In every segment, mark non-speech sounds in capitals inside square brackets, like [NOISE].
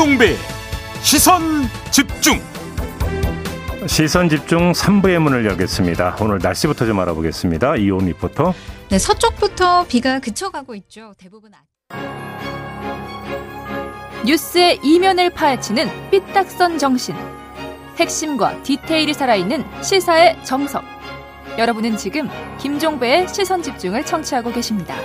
김종배 시선 집중 시선 집중 3부의 문을 열겠습니다. 오늘 날씨부터 좀 알아보겠습니다. 이온 리포터. 네, 서쪽부터 비가 그쳐가고 있죠. 대부분 아... 뉴스의 이면을 파헤치는 삐딱선 정신. 핵심과 디테일이 살아있는 시사의 정석. 여러분은 지금 김종배의 시선 집중을 청취하고 계십니다.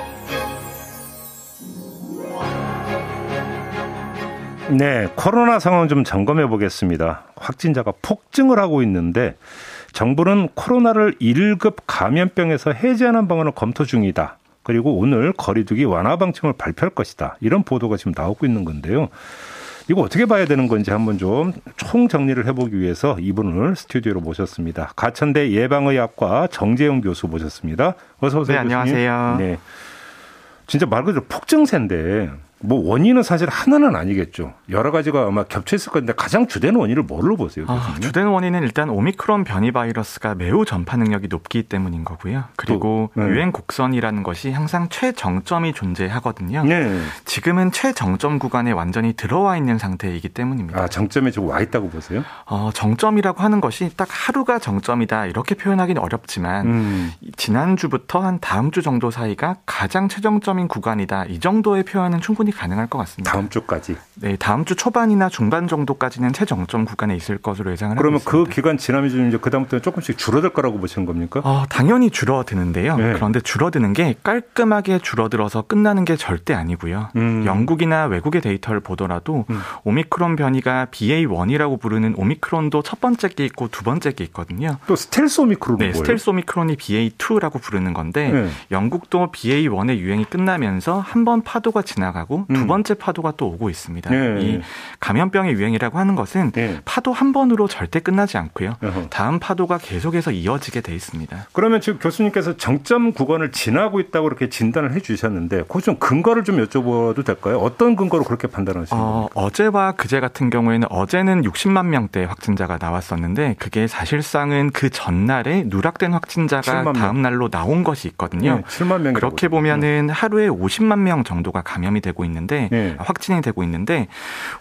네, 코로나 상황 좀 점검해 보겠습니다. 확진자가 폭증을 하고 있는데 정부는 코로나를 1급 감염병에서 해제하는 방안을 검토 중이다. 그리고 오늘 거리두기 완화 방침을 발표할 것이다. 이런 보도가 지금 나오고 있는 건데요. 이거 어떻게 봐야 되는 건지 한번 좀 총 정리를 해보기 위해서 이분을 스튜디오로 모셨습니다. 가천대 예방의학과 정재용 교수 모셨습니다. 어서 오세요. 네, 안녕하세요. 네. 진짜 말 그대로 폭증세인데 뭐 원인은 사실 하나는 아니겠죠. 여러 가지가 아마 겹쳐 있을 건데 가장 주된 원인을 뭘로 보세요? 아, 주된 원인은 일단 오미크론 변이 바이러스가 매우 전파 능력이 높기 때문인 거고요. 그리고 또, 네. 유행 곡선이라는 것이 항상 최정점이 존재하거든요. 네. 지금은 최정점 구간에 완전히 들어와 있는 상태이기 때문입니다. 아, 정점에 지금 와 있다고 보세요? 어, 정점이라고 하는 것이 딱 하루가 정점이다 이렇게 표현하기는 어렵지만 음. 지난주부터 한 다음 주 정도 사이가 가장 최정점인 구간이다 이 정도의 표현은 충분히 가능할 것 같습니다. 다음 주까지. 네, 다음 주 초반이나 중반 정도까지는 최정점 구간에 있을 것으로 예상을 그러면 그 기간 지나면 이제 그 다음부터 조금씩 줄어들 거라고 보시는 겁니까? 어, 당연히 줄어드는데요. 네. 그런데 줄어드는 게 깔끔하게 줄어들어서 끝나는 게 절대 아니고요. 음. 영국이나 외국의 데이터를 보더라도 음. 오미크론 변이가 BA1이라고 부르는 오미크론도 첫 번째 게 있고 두 번째 게 있거든요. 또 스텔스 오미크론 네, 스텔스 오미크론이 BA2라고 부르는 건데 네. 영국도 BA1의 유행이 끝나면서 한 번 파도가 지나가고 두 음. 번째 파도가 또 오고 있습니다. 네. 이 감염병의 유행이라고 하는 것은 네. 파도 한 번으로 절대 끝나지 않고요. 어허. 다음 파도가 계속해서 이어지게 돼 있습니다. 그러면 지금 교수님께서 정점 구간을 지나고 있다고 이렇게 진단을 해 주셨는데 그좀 근거를 좀 여쭤봐도 될까요? 어떤 근거로 그렇게 판단하시는 어, 겁니까? 어제와 그제 같은 경우에는 어제는 60만 명대 확진자가 나왔었는데 그게 사실상은 그 전날에 누락된 확진자가 다음 날로 나온 것이 있거든요. 네, 7만 명 그렇게 보면은 하루에 50만 명 정도가 감염이 되고 있는 있는데 네. 확진이 되고 있는데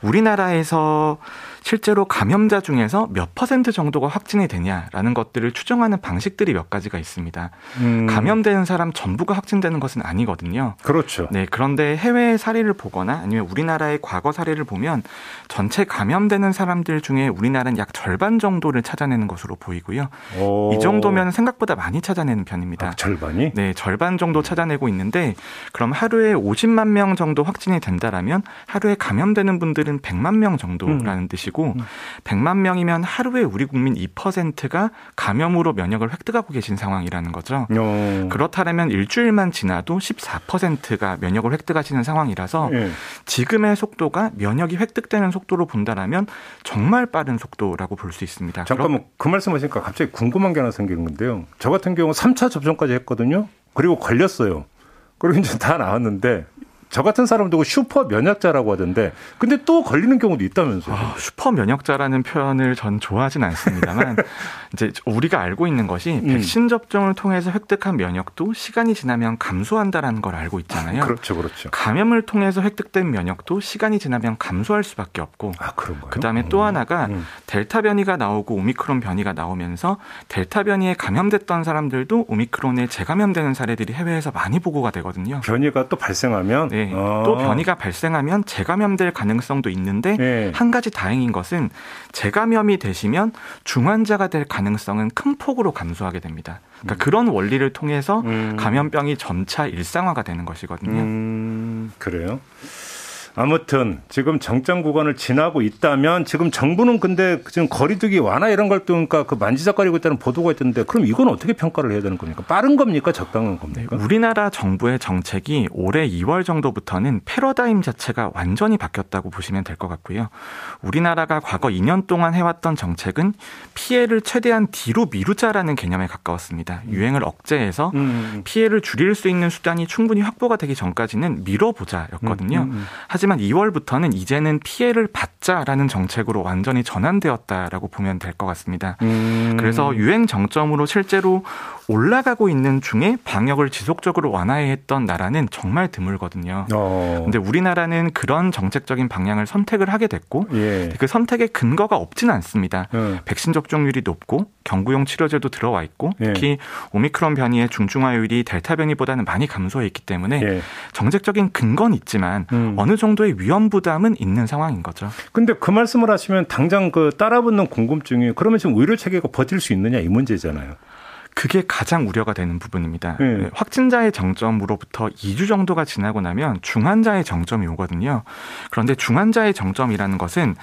우리나라에서 실제로 감염자 중에서 몇 퍼센트 정도가 확진이 되냐라는 것들을 추정하는 방식들이 몇 가지가 있습니다. 음. 감염되는 사람 전부가 확진되는 것은 아니거든요. 그렇죠. 네, 그런데 해외 사례를 보거나 아니면 우리나라의 과거 사례를 보면 전체 감염되는 사람들 중에 우리나라는 약 절반 정도를 찾아내는 것으로 보이고요. 오. 이 정도면 생각보다 많이 찾아내는 편입니다. 아, 절반이? 네, 절반 정도 찾아내고 있는데 그럼 하루에 50만 명 정도 확진이 된다라면 하루에 감염되는 분들은 100만 명 정도라는 음. 뜻이고 음. 100만 명이면 하루에 우리 국민 2%가 감염으로 면역을 획득하고 계신 상황이라는 거죠. 어. 그렇다면 일주일만 지나도 14%가 면역을 획득하시는 상황이라서 네. 지금의 속도가 면역이 획득되는 속도로 본다라면 정말 빠른 속도라고 볼 수 있습니다. 잠깐만 그 말씀하시니까 갑자기 궁금한 게 하나 생기는 건데요. 저 같은 경우 3차 접종까지 했거든요. 그리고 걸렸어요. 그리고 이제 다 나왔는데 저 같은 사람도 슈퍼 면역자라고 하던데 근데 또 걸리는 경우도 있다면서요. 아, 슈퍼 면역자라는 표현을 전 좋아하진 않습니다만 [LAUGHS] 이제 우리가 알고 있는 것이 음. 백신 접종을 통해서 획득한 면역도 시간이 지나면 감소한다라는 걸 알고 있잖아요. 그렇죠. 그렇죠. 감염을 통해서 획득된 면역도 시간이 지나면 감소할 수밖에 없고 아, 그런가요? 그다음에 또 음. 하나가 음. 델타 변이가 나오고 오미크론 변이가 나오면서 델타 변이에 감염됐던 사람들도 오미크론에 재감염되는 사례들이 해외에서 많이 보고가 되거든요. 변이가 또 발생하면 네. 아. 또 변이가 발생하면 재감염될 가능성도 있는데 네. 한 가지 다행인 것은 재감염이 되시면 중환자가 될 가능성은 큰 폭으로 감소하게 됩니다. 그러니까 음. 그런 원리를 통해서 음. 감염병이 점차 일상화가 되는 것이거든요. 음, 그래요? 아무튼 지금 정점 구간을 지나고 있다면 지금 정부는 근데 지금 거리두기 완화 이런 걸 그러니까 그 만지작거리고 있다는 보도가 있던데 그럼 이건 어떻게 평가를 해야 되는 겁니까? 빠른 겁니까? 적당한 겁니까? 네, 우리나라 정부의 정책이 올해 2월 정도부터는 패러다임 자체가 완전히 바뀌었다고 보시면 될 것 같고요. 우리나라가 과거 2년 동안 해왔던 정책은 피해를 최대한 뒤로 미루자라는 개념에 가까웠습니다. 유행을 억제해서 음. 피해를 줄일 수 있는 수단이 충분히 확보가 되기 전까지는 미뤄보자였거든요. 음, 음, 음. 하지만 2월부터는 이제는 피해를 받자라는 정책으로 완전히 전환되었다라고 보면 될 것 같습니다. 음. 그래서 유행 정점으로 실제로 올라가고 있는 중에 방역을 지속적으로 완화했던 나라는 정말 드물거든요. 어. 근데 우리나라는 그런 정책적인 방향을 선택을 하게 됐고 예. 그 선택의 근거가 없지는 않습니다. 예. 백신 접종률이 높고 경구용 치료제도 들어와 있고 예. 특히 오미크론 변이의 중증화율이 델타 변이보다는 많이 감소해 있기 때문에 예. 정책적인 근거는 있지만 음. 어느 정도의 위험 부담은 있는 상황인 거죠. 근데 그 말씀을 하시면 당장 그 따라붙는 궁금증이 그러면 지금 의료 체계가 버틸 수 있느냐 이 문제잖아요. 그게 가장 우려가 되는 부분입니다. 네. 확진자의 정점으로부터 2주 정도가 지나고 나면 중환자의 정점이 오거든요. 그런데 중환자의 정점이라는 것은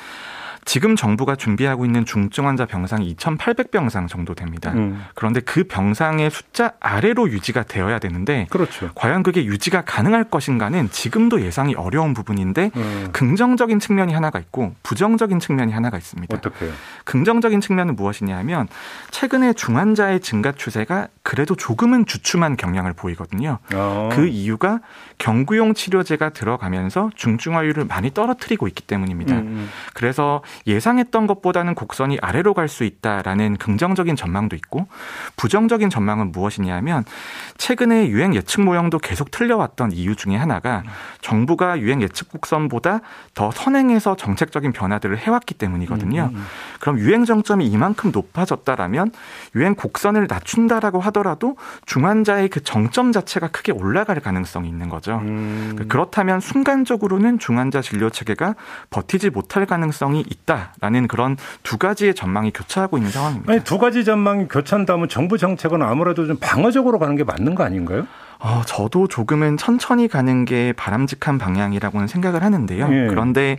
지금 정부가 준비하고 있는 중증 환자 병상이 2,800병상 정도 됩니다. 음. 그런데 그 병상의 숫자 아래로 유지가 되어야 되는데 그렇죠. 과연 그게 유지가 가능할 것인가는 지금도 예상이 어려운 부분인데 음. 긍정적인 측면이 하나가 있고 부정적인 측면이 하나가 있습니다. 어떻게요? 긍정적인 측면은 무엇이냐 하면 최근에 중환자의 증가 추세가 그래도 조금은 주춤한 경향을 보이거든요. 어. 그 이유가 경구용 치료제가 들어가면서 중증화율을 많이 떨어뜨리고 있기 때문입니다. 음. 음. 그래서 예상했던 것보다는 곡선이 아래로 갈 수 있다라는 긍정적인 전망도 있고 부정적인 전망은 무엇이냐면 최근에 유행 예측 모형도 계속 틀려왔던 이유 중에 하나가 정부가 유행 예측 곡선보다 더 선행해서 정책적인 변화들을 해왔기 때문이거든요. 음, 음, 음. 그럼 유행 정점이 이만큼 높아졌다라면 유행 곡선을 낮춘다라고 하더라도 중환자의 그 정점 자체가 크게 올라갈 가능성이 있는 거죠. 음. 그렇다면 순간적으로는 중환자 진료 체계가 버티지 못할 가능성이 있다. 있다라는 그런 두 가지의 전망이 교차하고 있는 상황입니다. 아니, 두 가지 전망이 교차한다면 정부 정책은 아무래도 좀 방어적으로 가는 게 맞는 거 아닌가요? 어, 저도 조금은 천천히 가는 게 바람직한 방향이라고는 생각을 하는데요. 예. 그런데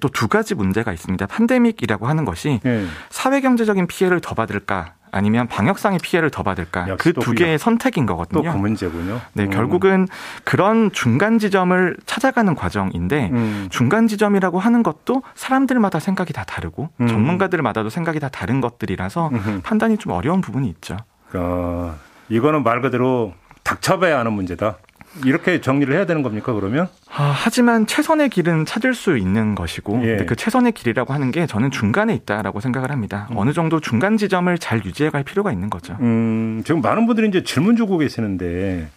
또 두 가지 문제가 있습니다. 팬데믹이라고 하는 것이 예. 사회 경제적인 피해를 더 받을까 아니면 방역상의 피해를 더 받을까 그 두 개의 선택인 거거든요. 또 그 문제군요. 네, 음. 결국은 그런 중간 지점을 찾아가는 과정인데 음. 중간 지점이라고 하는 것도 사람들마다 생각이 다 다르고 음. 전문가들마다도 생각이 다 다른 것들이라서 판단이 좀 어려운 부분이 있죠. 어, 이거는 말 그대로 닥쳐봐야 하는 문제다. 이렇게 정리를 해야 되는 겁니까 그러면? 아, 하지만 최선의 길은 찾을 수 있는 것이고 예. 그 최선의 길이라고 하는 게 저는 중간에 있다라고 생각을 합니다. 음. 어느 정도 중간 지점을 잘 유지해갈 필요가 있는 거죠. 음, 지금 많은 분들이 이제 질문 주고 계시는데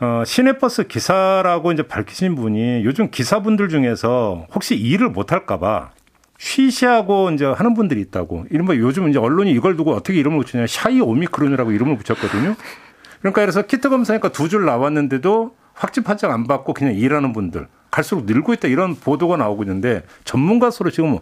어, 시내버스 기사라고 이제 밝히신 분이 요즘 기사분들 중에서 혹시 일을 못 할까봐 쉬시하고 이제 하는 분들이 있다고. 이른바 요즘 이제 언론이 이걸 두고 어떻게 이름을 붙이냐. 샤이 오미크론이라고 이름을 붙였거든요. 그러니까 그래서 키트 검사니까 두 줄 나왔는데도 확진 판정 안 받고 그냥 일하는 분들 갈수록 늘고 있다 이런 보도가 나오고 있는데 전문가 서로 지금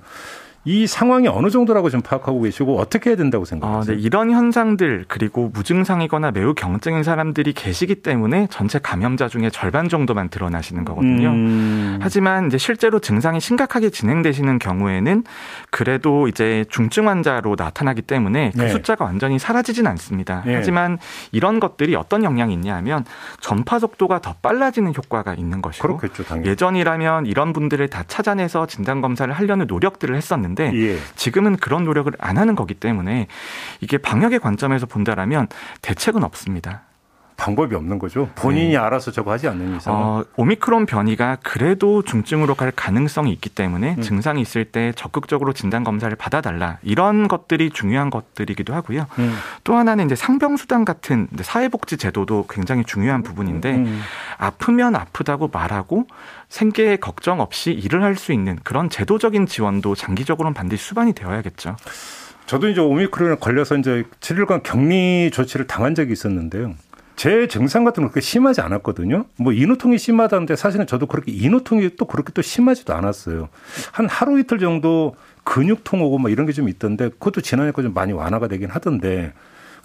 이 상황이 어느 정도라고 지금 파악하고 계시고 어떻게 해야 된다고 생각하세요? 아, 네. 이런 현상들 그리고 무증상이거나 매우 경증인 사람들이 계시기 때문에 전체 감염자 중에 절반 정도만 드러나시는 거거든요. 음. 하지만 이제 실제로 증상이 심각하게 진행되시는 경우에는 그래도 이제 중증 환자로 나타나기 때문에 그 네. 숫자가 완전히 사라지진 않습니다. 네. 하지만 이런 것들이 어떤 영향이 있냐면 전파 속도가 더 빨라지는 효과가 있는 것이고 그렇겠죠. 예전이라면 이런 분들을 다 찾아내서 진단 검사를 하려는 노력들을 했었는데 있는데 예. 지금은 그런 노력을 안 하는 거기 때문에 이게 방역의 관점에서 본다라면 대책은 없습니다. 방법이 없는 거죠. 본인이 네. 알아서 저거 하지 않는 이상. 어, 오미크론 변이가 그래도 중증으로 갈 가능성이 있기 때문에 음. 증상이 있을 때 적극적으로 진단 검사를 받아달라 이런 것들이 중요한 것들이기도 하고요. 음. 또 하나는 이제 상병수당 같은 사회복지 제도도 굉장히 중요한 부분인데 음. 아프면 아프다고 말하고 생계에 걱정 없이 일을 할 수 있는 그런 제도적인 지원도 장기적으로는 반드시 수반이 되어야겠죠. 저도 이제 오미크론에 걸려서 이제 7일간 격리 조치를 당한 적이 있었는데요. 제 증상 같은 건 그렇게 심하지 않았거든요. 뭐 인후통이 심하다는데 사실은 저도 그렇게 인후통이 또 그렇게 또 심하지도 않았어요. 한 하루 이틀 정도 근육통 오고 뭐 이런 게 좀 있던데 그것도 지나니까 좀 많이 완화가 되긴 하던데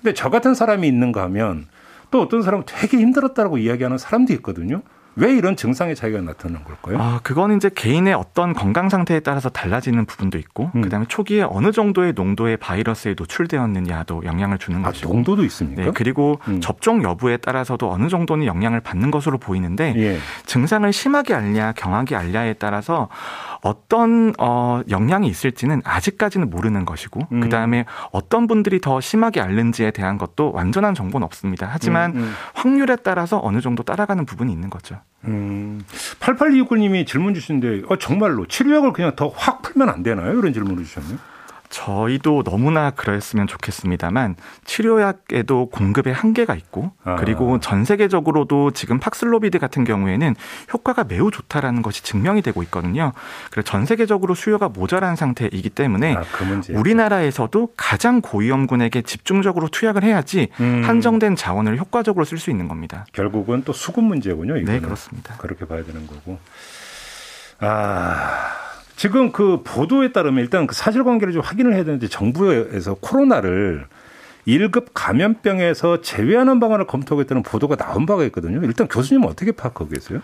근데 저 같은 사람이 있는가 하면 또 어떤 사람은 되게 힘들었다고 이야기하는 사람도 있거든요. 왜 이런 증상의 차이가 나타나는 걸까요? 아, 그거는 이제 개인의 어떤 건강 상태에 따라서 달라지는 부분도 있고, 음. 그다음에 초기에 어느 정도의 농도의 바이러스에 노출되었느냐도 영향을 주는 아, 것이고. 농도도 있습니까? 네, 그리고 음. 접종 여부에 따라서도 어느 정도는 영향을 받는 것으로 보이는데, 예. 증상을 심하게 알냐, 경하게 알냐에 따라서 어떤 어 영향이 있을지는 아직까지는 모르는 것이고 음. 그다음에 어떤 분들이 더 심하게 앓는지에 대한 것도 완전한 정보는 없습니다. 하지만 음, 음. 확률에 따라서 어느 정도 따라가는 부분이 있는 거죠. 음. 8829님이 질문 주신데 어, 정말로 치료약을 그냥 더 확 풀면 안 되나요? 이런 질문을 주셨네요. 저희도 너무나 그랬으면 좋겠습니다만 치료약에도 공급에 한계가 있고 아. 그리고 전 세계적으로도 지금 팍슬로비드 같은 경우에는 효과가 매우 좋다라는 것이 증명이 되고 있거든요. 그래서 전 세계적으로 수요가 모자란 상태이기 때문에 아, 그 우리나라에서도 가장 고위험군에게 집중적으로 투약을 해야지 음. 한정된 자원을 효과적으로 쓸 수 있는 겁니다. 결국은 또 수급 문제군요. 이거는. 네, 그렇습니다. 그렇게 봐야 되는 거고. 아. 지금 그 보도에 따르면 일단 그 사실관계를 좀 확인을 해야 되는데 정부에서 코로나를 1급 감염병에서 제외하는 방안을 검토하겠다는 보도가 나온 바가 있거든요. 일단 교수님 어떻게 파악하고 계세요?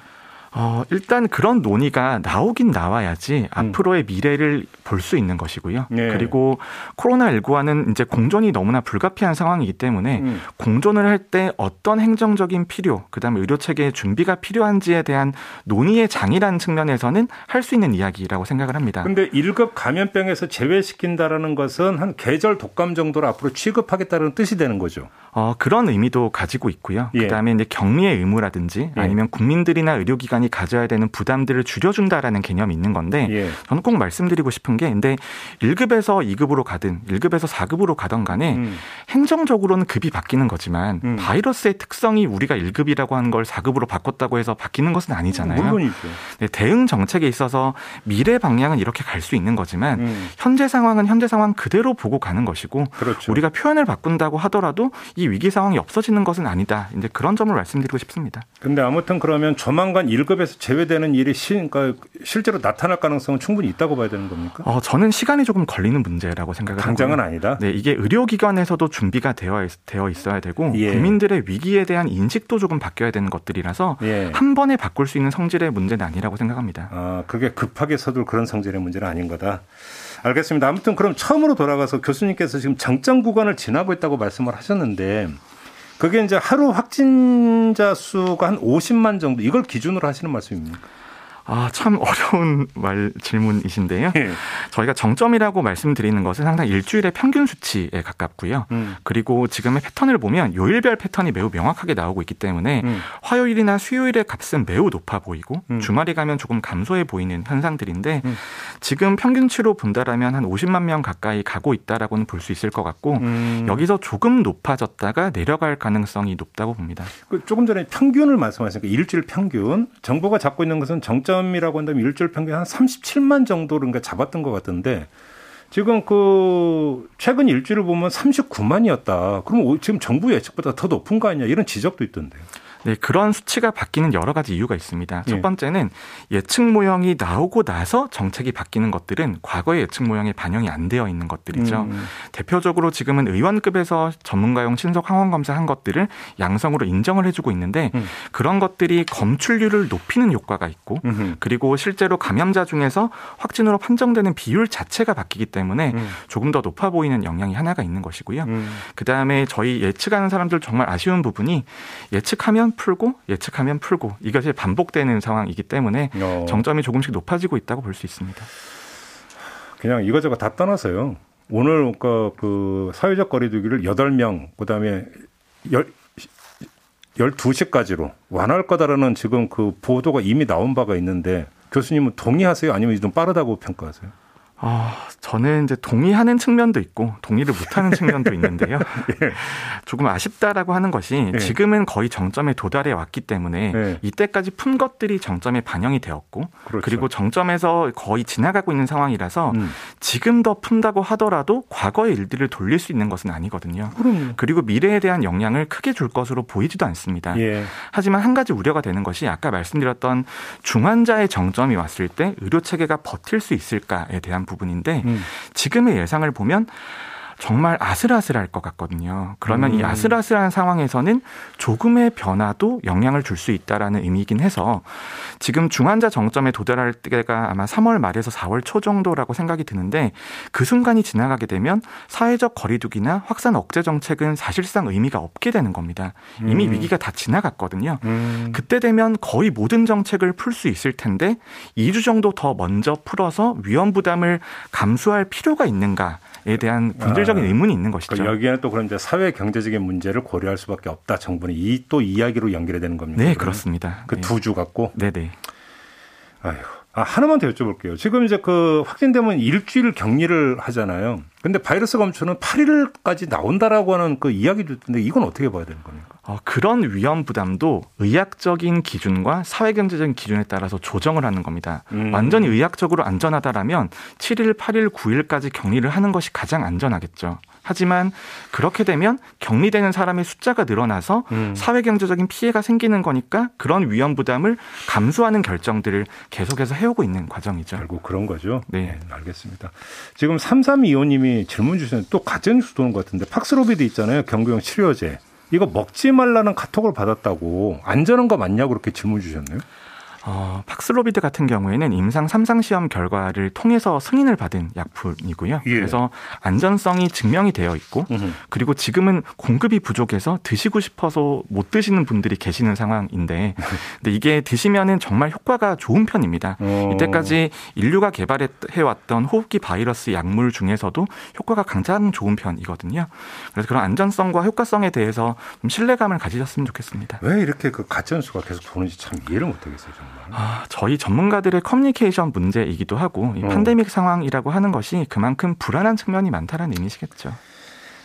어, 일단 그런 논의가 나오긴 나와야지 음. 앞으로의 미래를 볼 수 있는 것이고요. 네. 그리고 코로나19와는 이제 공존이 너무나 불가피한 상황이기 때문에 음. 공존을 할 때 어떤 행정적인 필요, 그 다음에 의료 체계의 준비가 필요한지에 대한 논의의 장이라는 측면에서는 할 수 있는 이야기라고 생각을 합니다. 근데 1급 감염병에서 제외시킨다라는 것은 한 계절 독감 정도로 앞으로 취급하겠다는 뜻이 되는 거죠. 어, 그런 의미도 가지고 있고요. 예. 그다음에 이제 격리의 의무라든지 예. 아니면 국민들이나 의료기관 기관이 가져야 되는 부담들을 줄여준다라는 개념이 있는 건데 예. 저는 꼭 말씀드리고 싶은 게 근데 1급에서 2급으로 가든 1급에서 4급으로 가던 간에 음. 행정적으로는 급이 바뀌는 거지만 음. 바이러스의 특성이 우리가 1급이라고 하는 걸 4급으로 바꿨다고 해서 바뀌는 것은 아니잖아요. 물론이죠. 네, 대응 정책에 있어서 미래 방향은 이렇게 갈 수 있는 거지만 음. 현재 상황은 현재 상황 그대로 보고 가는 것이고 그렇죠. 우리가 표현을 바꾼다고 하더라도 이 위기 상황이 없어지는 것은 아니다. 이제 그런 점을 말씀드리고 싶습니다. 근데 아무튼 그러면 조만간 1급 1급에서 제외되는 일이 시, 그러니까 실제로 나타날 가능성은 충분히 있다고 봐야 되는 겁니까? 어, 저는 시간이 조금 걸리는 문제라고 생각을 당장은 하고요. 아니다. 네, 이게 의료기관에서도 준비가 되어 되어 있어야 되고 예. 국민들의 위기에 대한 인식도 조금 바뀌어야 되는 것들이라서 예. 한 번에 바꿀 수 있는 성질의 문제는 아니라고 생각합니다. 아, 그게 급하게 서둘 그런 성질의 문제는 아닌 거다. 알겠습니다. 아무튼 그럼 처음으로 돌아가서 교수님께서 지금 정점 구간을 지나고 있다고 말씀을 하셨는데 그게 이제 하루 확진자 수가 한 50만 정도 이걸 기준으로 하시는 말씀입니까? 아, 참 어려운 [LAUGHS] 말 질문이신데요. 네. 저희가 정점이라고 말씀드리는 것은 항상 일주일의 평균 수치에 가깝고요. 음. 그리고 지금의 패턴을 보면 요일별 패턴이 매우 명확하게 나오고 있기 때문에 음. 화요일이나 수요일의 값은 매우 높아 보이고 음. 주말에 가면 조금 감소해 보이는 현상들인데 음. 지금 평균치로 본다라면 한 50만 명 가까이 가고 있다라고는 볼 수 있을 것 같고 음. 여기서 조금 높아졌다가 내려갈 가능성이 높다고 봅니다. 그 조금 전에 평균을 말씀하시니까 일주일 평균 정부가 잡고 있는 것은 정점 점이라고 한다면 일주일 평균 한 37만 정도를 그러니까 잡았던 것 같은데 지금 그 최근 일주일을 보면 39만이었다. 그럼 지금 정부 예측보다 더 높은 거 아니냐 이런 지적도 있던데요. 네, 그런 수치가 바뀌는 여러 가지 이유가 있습니다. 첫 예. 번째는 예측 모형이 나오고 나서 정책이 바뀌는 것들은 과거의 예측 모형에 반영이 안 되어 있는 것들이죠. 음. 대표적으로 지금은 의원급에서 전문가용 신속 항원 검사 한 것들을 양성으로 인정을 해주고 있는데 음. 그런 것들이 검출률을 높이는 효과가 있고 음흠. 그리고 실제로 감염자 중에서 확진으로 판정되는 비율 자체가 바뀌기 때문에 음. 조금 더 높아 보이는 영향이 하나가 있는 것이고요. 음. 그 다음에 저희 예측하는 사람들 정말 아쉬운 부분이 예측하면 풀고 예측하면 풀고 이것이 반복되는 상황이기 때문에 어. 정점이 조금씩 높아지고 있다고 볼 수 있습니다. 그냥 이거저거 다 떠나서요. 오늘 그, 그 사회적 거리두기를 8명 그다음에 10 12시까지로 완화할 거다라는 지금 그 보도가 이미 나온 바가 있는데 교수님은 동의하세요? 아니면 좀 빠르다고 평가하세요? 아, 저는 이제 동의하는 측면도 있고 동의를 못하는 측면도 있는데요. [LAUGHS] 예. 조금 아쉽다라고 하는 것이 예. 지금은 거의 정점에 도달해 왔기 때문에 예. 이때까지 푼 것들이 정점에 반영이 되었고 그렇죠. 그리고 정점에서 거의 지나가고 있는 상황이라서 음. 지금 더 푼다고 하더라도 과거의 일들을 돌릴 수 있는 것은 아니거든요. 그럼요. 그리고 미래에 대한 영향을 크게 줄 것으로 보이지도 않습니다. 예. 하지만 한 가지 우려가 되는 것이 아까 말씀드렸던 중환자의 정점이 왔을 때 의료 체계가 버틸 수 있을까에 대한 부분인데 음. 지금의 예상을 보면 정말 아슬아슬할 것 같거든요. 그러면 음. 이 아슬아슬한 상황에서는 조금의 변화도 영향을 줄 수 있다라는 의미이긴 해서 지금 중환자 정점에 도달할 때가 아마 3월 말에서 4월 초 정도라고 생각이 드는데 그 순간이 지나가게 되면 사회적 거리두기나 확산 억제 정책은 사실상 의미가 없게 되는 겁니다. 이미 음. 위기가 다 지나갔거든요. 음. 그때 되면 거의 모든 정책을 풀 수 있을 텐데 2주 정도 더 먼저 풀어서 위험 부담을 감수할 필요가 있는가? 에 대한 본질적인 아, 의문이 있는 것이죠. 그러니까 여기에는 또 그런 이제 사회 경제적인 문제를 고려할 수밖에 없다. 정부는 이 또 이야기로 연결이 되는 겁니다. 네, 그렇습니다. 그 두주 네. 갖고. 네, 네. 아휴. 아, 하나만 더 여쭤볼게요. 지금 이제 그 확진되면 일주일 격리를 하잖아요. 근데 바이러스 검출은 8일까지 나온다라고 하는 그 이야기도 있는데 이건 어떻게 봐야 되는 겁니까? 어, 그런 위험 부담도 의학적인 기준과 사회경제적인 기준에 따라서 조정을 하는 겁니다. 음. 완전히 의학적으로 안전하다라면 7일, 8일, 9일까지 격리를 하는 것이 가장 안전하겠죠. 하지만 그렇게 되면 격리되는 사람의 숫자가 늘어나서 음. 사회 경제적인 피해가 생기는 거니까 그런 위험 부담을 감수하는 결정들을 계속해서 해오고 있는 과정이죠. 결국 그런 거죠. 네, 네 알겠습니다. 지금 3325님이 질문 주셨는데 또 가짜뉴스 도는 것 같은데 팍스로비드 있잖아요. 경구용 치료제. 이거 먹지 말라는 카톡을 받았다고 안전한 거 맞냐고 그렇게 질문 주셨네요. 어, 팍슬로비드 같은 경우에는 임상 3상 시험 결과를 통해서 승인을 받은 약품이고요. 예. 그래서 안전성이 증명이 되어 있고 으흠. 그리고 지금은 공급이 부족해서 드시고 싶어서 못 드시는 분들이 계시는 상황인데 [LAUGHS] 근데 이게 드시면은 정말 효과가 좋은 편입니다. 어. 이때까지 인류가 개발해 왔던 호흡기 바이러스 약물 중에서도 효과가 가장 좋은 편이거든요. 그래서 그런 안전성과 효과성에 대해서 좀 신뢰감을 가지셨으면 좋겠습니다. 왜 이렇게 그 가짜뉴스가 계속 도는지 참 이해를 못 하겠어요. 정말. 아, 저희 전문가들의 커뮤니케이션 문제이기도 하고 이 어. 팬데믹 상황이라고 하는 것이 그만큼 불안한 측면이 많다는 의미시겠죠.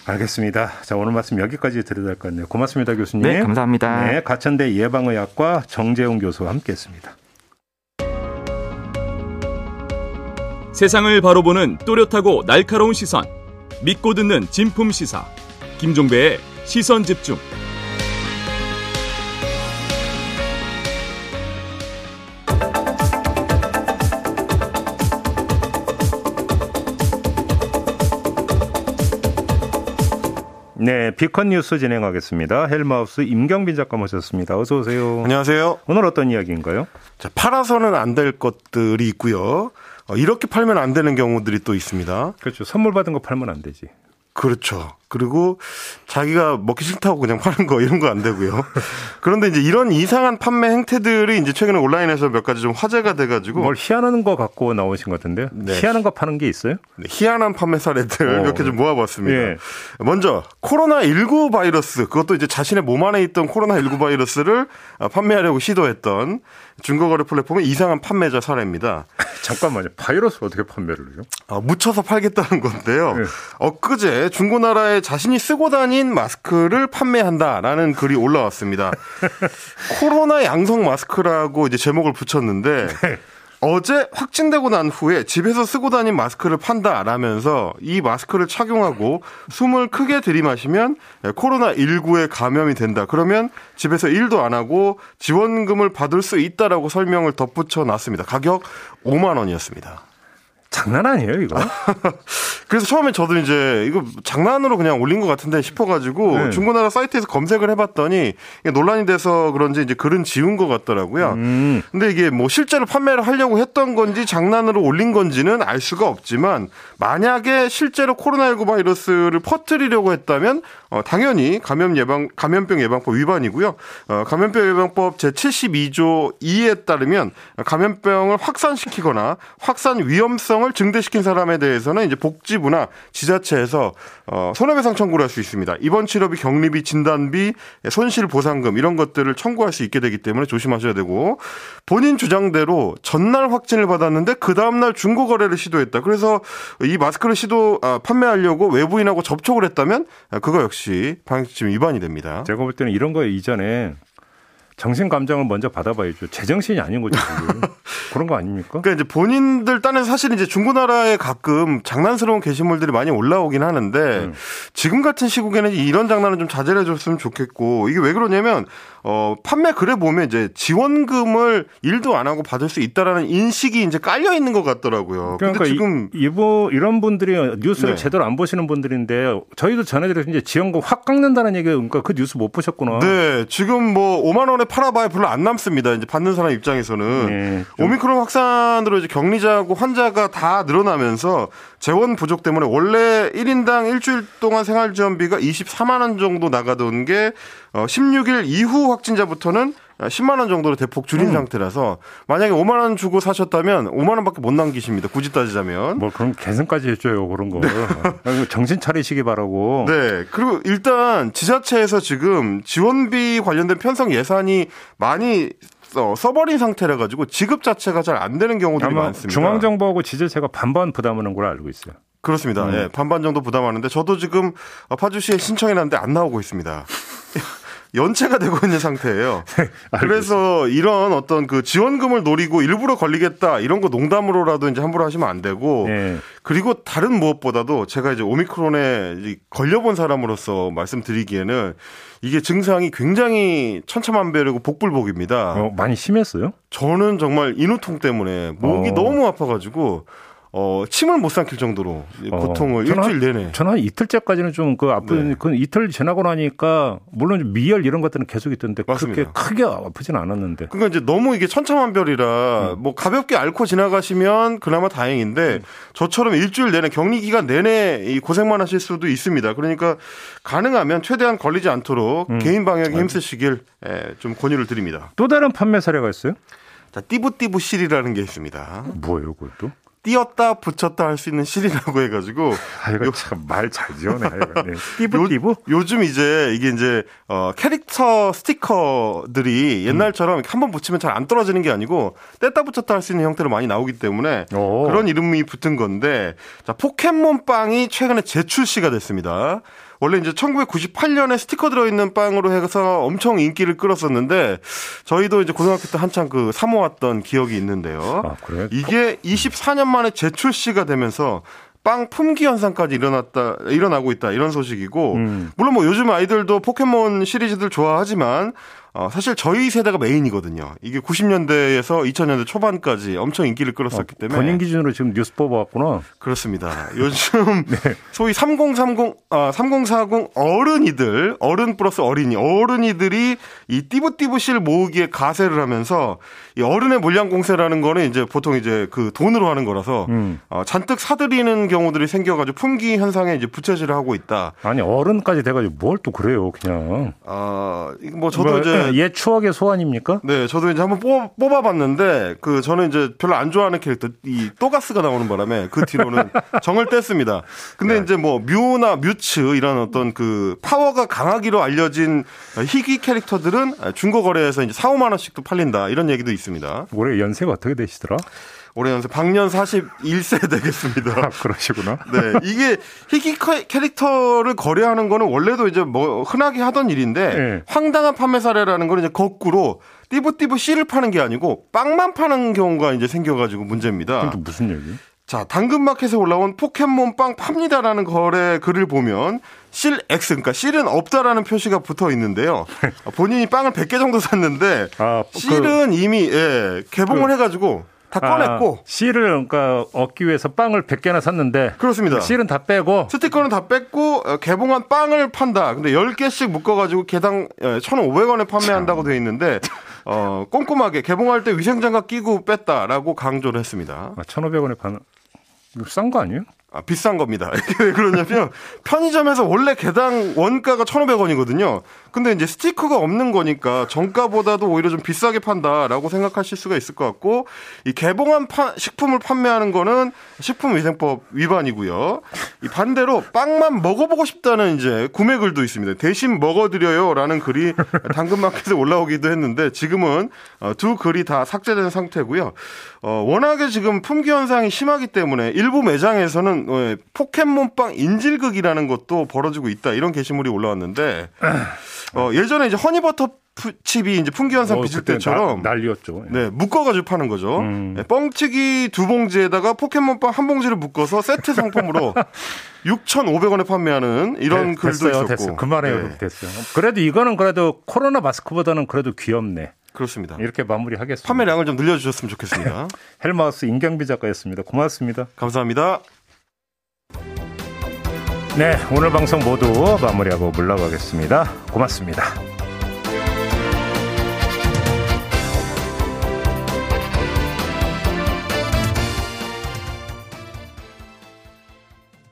알겠습니다. 자, 오늘 말씀 여기까지 드려야 될 것 같네요. 고맙습니다, 교수님. 네, 감사합니다. 네, 가천대 예방의학과 정재웅 교수와 함께 했습니다. 세상을 바로 보는 또렷하고 날카로운 시선. 믿고 듣는 진품 시사. 김종배의 시선 집중. 네, 비컨 뉴스 진행하겠습니다. 헬마우스 임경빈 작가 모셨습니다. 어서 오세요. 안녕하세요. 오늘 어떤 이야기인가요? 자, 팔아서는 안 될 것들이 있고요. 어, 이렇게 팔면 안 되는 경우들이 또 있습니다. 그렇죠. 선물 받은 거 팔면 안 되지. 그렇죠. 그리고 자기가 먹기 싫다고 그냥 [LAUGHS] 파는 거 이런 거 안 되고요. 그런데 이제 이런 이상한 판매 행태들이 이제 최근에 온라인에서 몇 가지 좀 화제가 돼가지고 뭘 희한한 거 갖고 나오신 것 같은데요. 네. 희한한 거 파는 게 있어요? 네, 희한한 판매 사례들 어. 몇개 좀 모아봤습니다. 예. 먼저 코로나 19 바이러스 그것도 이제 자신의 몸 안에 있던 코로나 19 바이러스를 판매하려고 시도했던 중고거래 플랫폼의 이상한 판매자 사례입니다. [LAUGHS] 잠깐만요. 바이러스를 어떻게 판매를 해요? 아, 묻혀서 팔겠다는 건데요. 네. 엊그제 중고나라에 자신이 쓰고 다닌 마스크를 판매한다라는 글이 올라왔습니다. [LAUGHS] 코로나 양성 마스크라고 이제 제목을 붙였는데 네. 어제 확진되고 난 후에 집에서 쓰고 다닌 마스크를 판다 라면서 이 마스크를 착용하고 숨을 크게 들이마시면 코로나19에 감염이 된다. 그러면 집에서 일도 안 하고 지원금을 받을 수 있다라고 설명을 덧붙여 놨습니다. 가격 5만 원이었습니다. 장난 아니에요, 이거? [LAUGHS] 그래서 처음에 저도 이제 이거 장난으로 그냥 올린 것 같은데 싶어가지고 네. 중고나라 사이트에서 검색을 해봤더니 논란이 돼서 그런지 이제 글은 지운 것 같더라고요. 음. 근데 이게 뭐 실제로 판매를 하려고 했던 건지 장난으로 올린 건지는 알 수가 없지만 만약에 실제로 코로나19 바이러스를 퍼뜨리려고 했다면 어, 당연히 감염 예방 감염병 예방법 위반이고요. 어, 감염병 예방법 제 72조 2에 따르면 감염병을 확산시키거나 확산 위험성을 증대시킨 사람에 대해서는 이제 복지부나 지자체에서 어, 손해배상 청구를 할 수 있습니다. 입원 치료비, 격리비, 진단비, 손실 보상금 이런 것들을 청구할 수 있게 되기 때문에 조심하셔야 되고 본인 주장대로 전날 확진을 받았는데 그 다음 날 중고 거래를 시도했다. 그래서 이 마스크를 시도 아, 판매하려고 외부인하고 접촉을 했다면 그거 역시 방역지침 위반이 됩니다. 제가 볼 때는 이런 거 이전에 정신 감정을 먼저 받아봐야죠. 제정신이 아닌 거죠. [LAUGHS] 그런 거 아닙니까? 그러니까 이제 본인들 딴에서 사실 이제 중고나라에 가끔 장난스러운 게시물들이 많이 올라오긴 하는데 음. 지금 같은 시국에는 이런 장난은 좀 자제해 줬으면 좋겠고 이게 왜 그러냐면 어 판매 글에 보면 이제 지원금을 일도 안 하고 받을 수 있다라는 인식이 이제 깔려 있는 것 같더라고요. 그러니까 지금 이보 이런 분들이 뉴스를 네. 제대로 안 보시는 분들인데 저희도 전해드렸 이제 지원금 확 깎는다는 얘기 그러니까 그 뉴스 못 보셨구나. 네, 지금 뭐 5만 원에 팔아봐야 별로 안 남습니다. 이제 받는 사람 입장에서는 네, 오미크론 확산으로 이제 격리자하고 환자가 다 늘어나면서 재원 부족 때문에 원래 1인당 일주일 동안 생활지원비가 24만 원 정도 나가던 게 16일 어, 이후 확진자부터는 10만 원 정도로 대폭 줄인 음. 상태라서 만약에 5만 원 주고 사셨다면 5만 원밖에 못 남기십니다. 굳이 따지자면. 뭐 그럼 계산까지 해줘요 그런 거. 네. 정신 차리시기 바라고. 네. 그리고 일단 지자체에서 지금 지원비 관련된 편성 예산이 많이 써, 써버린 상태라 가지고 지급 자체가 잘 안 되는 경우들이 많습니다. 중앙정부하고 지자체가 반반 부담하는 걸로 알고 있어요. 그렇습니다. 음. 네, 반반 정도 부담하는데 저도 지금 파주시에 신청해놨는데 안 나오고 있습니다. 연체가 되고 있는 상태예요. [LAUGHS] 네, 그래서 이런 어떤 그 지원금을 노리고 일부러 걸리겠다 이런 거 농담으로라도 이제 함부로 하시면 안 되고 네. 그리고 다른 무엇보다도 제가 이제 오미크론에 걸려본 사람으로서 말씀드리기에는 이게 증상이 굉장히 천차만별이고 복불복입니다. 어, 많이 심했어요? 저는 정말 인후통 때문에 목이 어. 너무 아파가지고 어, 침을 못 삼킬 정도로 어, 고통을 일주일 내내. 저는 한 이틀째까지는 좀 그 아픈 네. 그 이틀 지나고 나니까 물론 미열 이런 것들은 계속 있던데 맞습니다. 그렇게 크게 아프지는 않았는데. 그러니까 이제 너무 이게 천차만별이라 음. 뭐 가볍게 앓고 지나가시면 그나마 다행인데 음. 저처럼 일주일 내내 격리 기간 내내 이 고생만 하실 수도 있습니다. 그러니까 가능하면 최대한 걸리지 않도록 음. 개인 방역에 힘쓰시길 예, 좀 권유를 드립니다. 또 다른 판매 사례가 있어요? 자, 띠부띠부 실이라는 게 있습니다. 뭐예요, 그것도? 띄었다 붙였다 할 수 있는 실이라고 해가지고 아 이거 참말 잘 지어내 네. 띠부 띠부 요즘 이제 이게 이제 어 캐릭터 스티커들이 옛날처럼 음. 한번 붙이면 잘 안 떨어지는 게 아니고 뗐다 붙였다 할 수 있는 형태로 많이 나오기 때문에 오. 그런 이름이 붙은 건데 자 포켓몬 빵이 최근에 재출시가 됐습니다. 원래 이제 1998년에 스티커 들어있는 빵으로 해서 엄청 인기를 끌었었는데 저희도 이제 고등학교 때 한창 그 사모았던 기억이 있는데요. 아, 그래? 이게 24년 만에 재출시가 되면서 빵 품귀 현상까지 일어났다 일어나고 있다 이런 소식이고 음. 물론 뭐 요즘 아이들도 포켓몬 시리즈들 좋아하지만 어, 사실 저희 세대가 메인이거든요. 이게 90년대에서 2000년대 초반까지 엄청 인기를 끌었었기 어, 때문에. 본인 기준으로 지금 뉴스 뽑아왔구나. 그렇습니다. 요즘 [LAUGHS] 네. 소위 3030, 아, 3040 어른이들, 어른 플러스 어린이, 어른이들이 이 띠부띠부실 모으기에 가세를 하면서 이 어른의 물량 공세라는 거는 이제 보통 이제 그 돈으로 하는 거라서 음. 어, 잔뜩 사들이는 경우들이 생겨가지고 품귀 현상에 이제 부채질을 하고 있다. 아니 어른까지 돼가지고 뭘 또 그래요, 그냥. 아, 뭐 저도 뭐, 이제 옛 추억의 소환입니까? 네, 저도 이제 한번 뽑아, 뽑아 봤는데 그 저는 이제 별로 안 좋아하는 캐릭터 이 또가스가 나오는 바람에 그 뒤로는 [LAUGHS] 정을 뗐습니다. 근데 네. 이제 뭐 뮤나 뮤츠 이런 어떤 그 파워가 강하기로 알려진 희귀 캐릭터들은 중고 거래에서 이제 4, 5만 원씩도 팔린다 이런 얘기도 있습니다. 올해 연세가 어떻게 되시더라? 올해 연세 박년 41세 [LAUGHS] 되겠습니다. 아, 그러시구나. [LAUGHS] 네. 이게 희귀 캐릭터를 거래하는 거는 원래도 이제 뭐 흔하게 하던 일인데 네. 황당한 판매 사례라는 거는 이제 거꾸로 띠부띠부 씨를 파는 게 아니고 빵만 파는 경우가 이제 생겨가지고 문제입니다. 또 무슨 얘기? 자, 당근마켓에 올라온 포켓몬 빵 팝니다라는 거래 글을 보면 실 X, 그러니까 실은 없다라는 표시가 붙어 있는데요. [LAUGHS] 본인이 빵을 100개 정도 샀는데 아, 실은 그, 이미 예, 개봉을 그, 해가지고 다 꺼냈고 아, 씨를 그러니까 얻기 위해서 빵을 100개나 샀는데 그렇습니다. 씨는 다 빼고 스티커는 다 뺐고 어, 개봉한 빵을 판다. 근데 10개씩 묶어 가지고 개당 1,500원에 예, 판매한다고 돼 있는데 어, 꼼꼼하게 개봉할 때 위생장갑 끼고 뺐다라고 강조를 했습니다. 아, 1,500원에 파는 싼거 아니에요? 아, 비싼 겁니다. [LAUGHS] 이게 왜 그러냐면 편의점에서 원래 개당 원가가 1,500원이거든요. 근데 이제 스티커가 없는 거니까 정가보다도 오히려 좀 비싸게 판다라고 생각하실 수가 있을 것 같고 이 개봉한 파, 식품을 판매하는 거는 식품위생법 위반이고요. 이 반대로 빵만 먹어보고 싶다는 이제 구매 글도 있습니다. 대신 먹어드려요라는 글이 당근마켓에 올라오기도 했는데 지금은 어, 두 글이 다 삭제된 상태고요. 어, 워낙에 지금 품귀 현상이 심하기 때문에 일부 매장에서는 어, 포켓몬빵 인질극이라는 것도 벌어지고 있다 이런 게시물이 올라왔는데. 어, 예전에 이제 허니버터 칩이 이제 품귀현상 어, 빚을 때처럼 난리였죠. 예. 네, 묶어가지고 파는 거죠. 음. 네, 뻥튀기 두 봉지에다가 포켓몬빵 한 봉지를 묶어서 세트 상품으로 [LAUGHS] 6,500원에 판매하는 이런 네, 글도 됐어요, 있었고. 됐어요. 그만해요. 네. 됐어요. 그래도 이거는 그래도 코로나 마스크보다는 그래도 귀엽네. 그렇습니다. 이렇게 마무리하겠습니다. 판매량을 좀 늘려주셨으면 좋겠습니다. [LAUGHS] 헬마우스 임경비 작가였습니다. 고맙습니다. 감사합니다. 네, 오늘 방송 모두 마무리하고 물러가겠습니다. 고맙습니다.